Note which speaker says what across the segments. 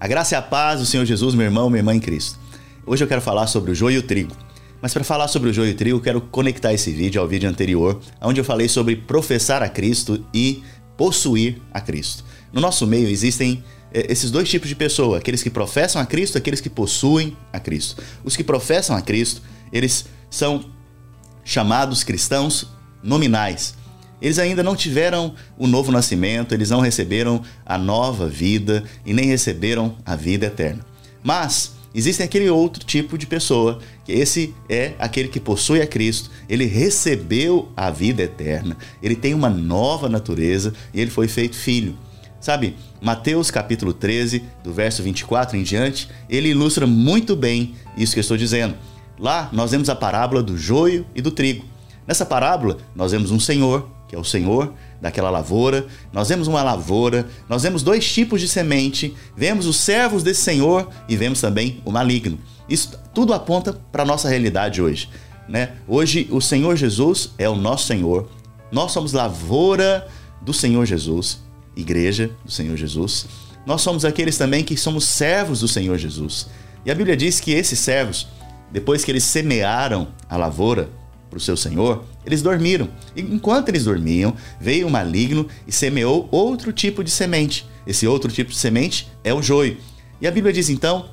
Speaker 1: A graça e a paz do Senhor Jesus, meu irmão, minha irmã em Cristo. Hoje eu quero falar sobre o joio e o trigo. Mas para falar sobre o joio e o trigo, quero conectar esse vídeo ao vídeo anterior, onde eu falei sobre professar a Cristo e possuir a Cristo. No nosso meio existem eh, esses dois tipos de pessoa, aqueles que professam a Cristo, aqueles que possuem a Cristo. Os que professam a Cristo, eles são chamados cristãos nominais. Eles ainda não tiveram o novo nascimento, eles não receberam a nova vida e nem receberam a vida eterna. Mas existe aquele outro tipo de pessoa, que esse é aquele que possui a Cristo, ele recebeu a vida eterna, ele tem uma nova natureza e ele foi feito filho. Sabe, Mateus capítulo 13, do verso 24 em diante, ele ilustra muito bem isso que eu estou dizendo. Lá nós vemos a parábola do joio e do trigo. Nessa parábola, nós vemos um senhor que é o Senhor daquela lavoura. Nós vemos uma lavoura, nós vemos dois tipos de semente, vemos os servos desse Senhor e vemos também o maligno. Isso tudo aponta para a nossa realidade hoje. Né? Hoje, o Senhor Jesus é o nosso Senhor, nós somos lavoura do Senhor Jesus, igreja do Senhor Jesus. Nós somos aqueles também que somos servos do Senhor Jesus. E a Bíblia diz que esses servos, depois que eles semearam a lavoura, para o seu senhor, eles dormiram. E enquanto eles dormiam, veio o maligno e semeou outro tipo de semente. Esse outro tipo de semente é o joio. E a Bíblia diz então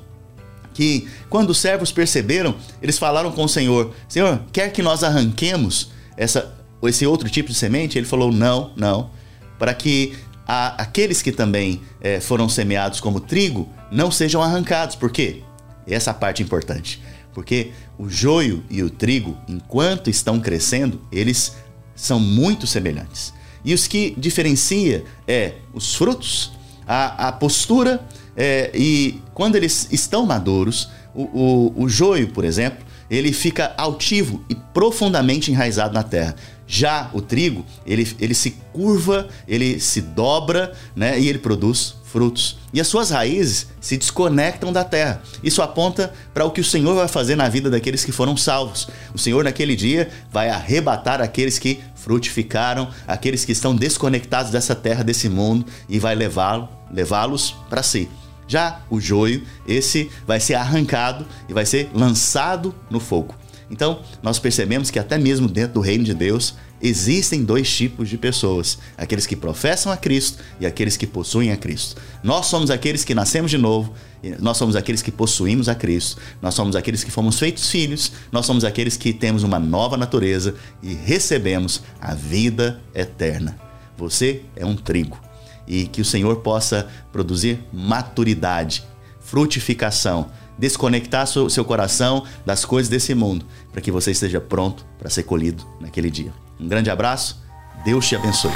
Speaker 1: que quando os servos perceberam, eles falaram com o Senhor: Senhor, quer que nós arranquemos essa, esse outro tipo de semente? Ele falou: Não, não. Para que a, aqueles que também é, foram semeados como trigo não sejam arrancados. Por quê? Essa é parte importante porque o joio e o trigo, enquanto estão crescendo, eles são muito semelhantes. E os que diferencia é os frutos, a, a postura é, e quando eles estão maduros, o, o, o joio, por exemplo, ele fica altivo e profundamente enraizado na terra. Já o trigo, ele, ele se curva, ele se dobra, né? E ele produz frutos. E as suas raízes se desconectam da terra. Isso aponta para o que o Senhor vai fazer na vida daqueles que foram salvos. O Senhor, naquele dia, vai arrebatar aqueles que frutificaram, aqueles que estão desconectados dessa terra, desse mundo, e vai levá-los levá para si. Já o joio, esse vai ser arrancado e vai ser lançado no fogo. Então, nós percebemos que até mesmo dentro do reino de Deus existem dois tipos de pessoas: aqueles que professam a Cristo e aqueles que possuem a Cristo. Nós somos aqueles que nascemos de novo, nós somos aqueles que possuímos a Cristo, nós somos aqueles que fomos feitos filhos, nós somos aqueles que temos uma nova natureza e recebemos a vida eterna. Você é um trigo e que o Senhor possa produzir maturidade, frutificação, desconectar seu coração das coisas desse mundo, para que você esteja pronto para ser colhido naquele dia. Um grande abraço, Deus te abençoe.